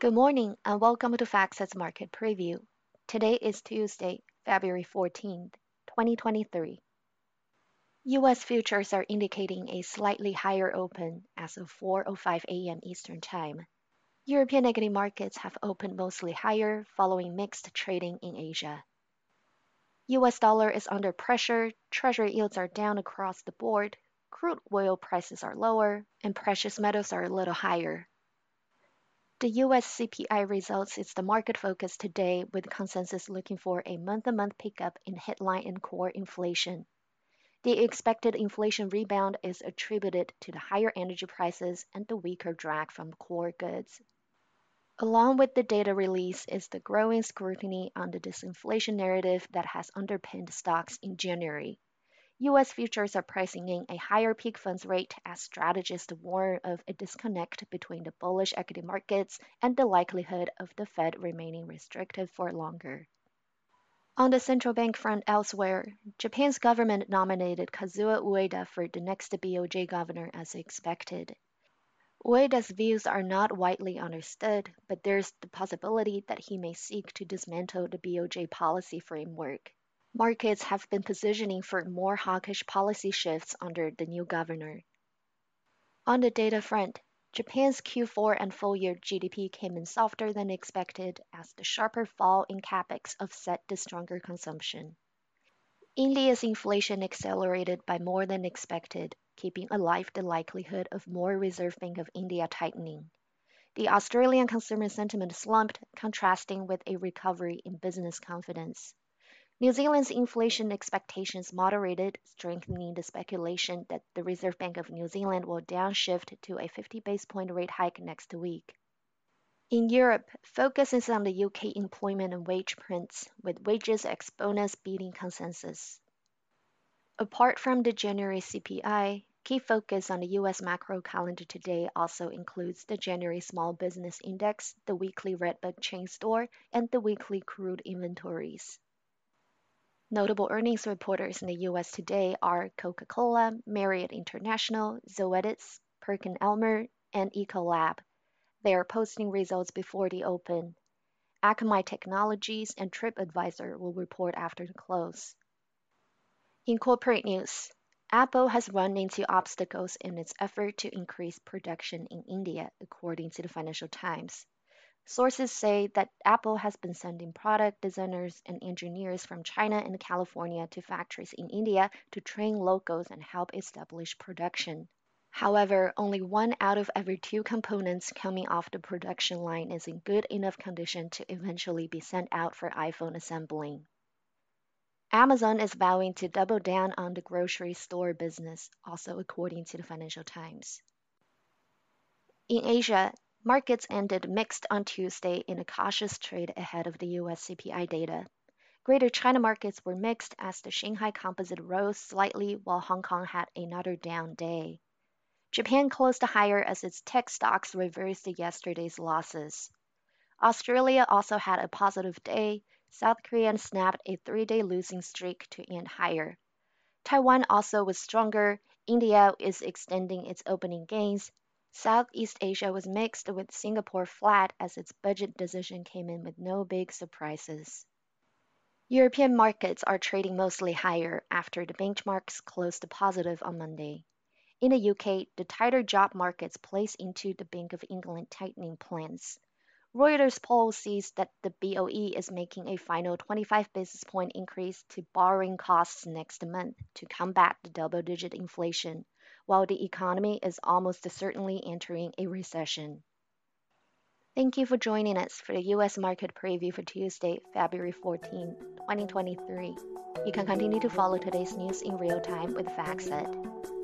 Good morning and welcome to FactSet's Market Preview. Today is Tuesday, February 14th, 2023. U.S. futures are indicating a slightly higher open as of 4:05 a.m. Eastern Time. European equity markets have opened mostly higher following mixed trading in Asia. US dollar is under pressure, treasury yields are down across the board, crude oil prices are lower, and precious metals are a little higher. The US CPI results is the market focus today with consensus looking for a month-to-month pickup in headline and core inflation. The expected inflation rebound is attributed to the higher energy prices and the weaker drag from core goods. Along with the data release is the growing scrutiny on the disinflation narrative that has underpinned stocks in January. U.S. futures are pricing in a higher peak funds rate as strategists warn of a disconnect between the bullish equity markets and the likelihood of the Fed remaining restrictive for longer. On the central bank front elsewhere, Japan's government nominated Kazuo Ueda for the next BOJ governor as expected. Ueda's views are not widely understood, but there's the possibility that he may seek to dismantle the BOJ policy framework. Markets have been positioning for more hawkish policy shifts under the new governor. On the data front, Japan's Q4 and full year GDP came in softer than expected as the sharper fall in capex offset the stronger consumption. India's inflation accelerated by more than expected, keeping alive the likelihood of more Reserve Bank of India tightening. The Australian consumer sentiment slumped, contrasting with a recovery in business confidence. New Zealand's inflation expectations moderated, strengthening the speculation that the Reserve Bank of New Zealand will downshift to a 50 base point rate hike next week. In Europe, focus is on the UK employment and wage prints, with wages ex bonus beating consensus. Apart from the January CPI, key focus on the US macro calendar today also includes the January Small Business Index, the weekly Redbook chain store, and the weekly crude inventories. Notable earnings reporters in the U.S. today are Coca-Cola, Marriott International, Zoetis, PerkinElmer, and Ecolab. They are posting results before the open. Akamai Technologies and TripAdvisor will report after the close. In corporate news, Apple has run into obstacles in its effort to increase production in India, according to the Financial Times. Sources say that Apple has been sending product designers and engineers from China and California to factories in India to train locals and help establish production. However, only one out of every two components coming off the production line is in good enough condition to eventually be sent out for iPhone assembling. Amazon is vowing to double down on the grocery store business, also according to the Financial Times. In Asia, Markets ended mixed on Tuesday in a cautious trade ahead of the US CPI data. Greater China markets were mixed as the Shanghai Composite rose slightly while Hong Kong had another down day. Japan closed higher as its tech stocks reversed yesterday's losses. Australia also had a positive day. South Korea snapped a three day losing streak to end higher. Taiwan also was stronger. India is extending its opening gains, Southeast Asia was mixed with Singapore flat as its budget decision came in with no big surprises. European markets are trading mostly higher after the benchmarks closed positive on Monday. In the UK, the tighter job markets plays into the Bank of England tightening plans. Reuters poll sees that the BOE is making a final 25 basis point increase to borrowing costs next month to combat the double digit inflation while the economy is almost certainly entering a recession. Thank you for joining us for the U.S. market preview for Tuesday, February 14, 2023. You can continue to follow today's news in real time with FactSet.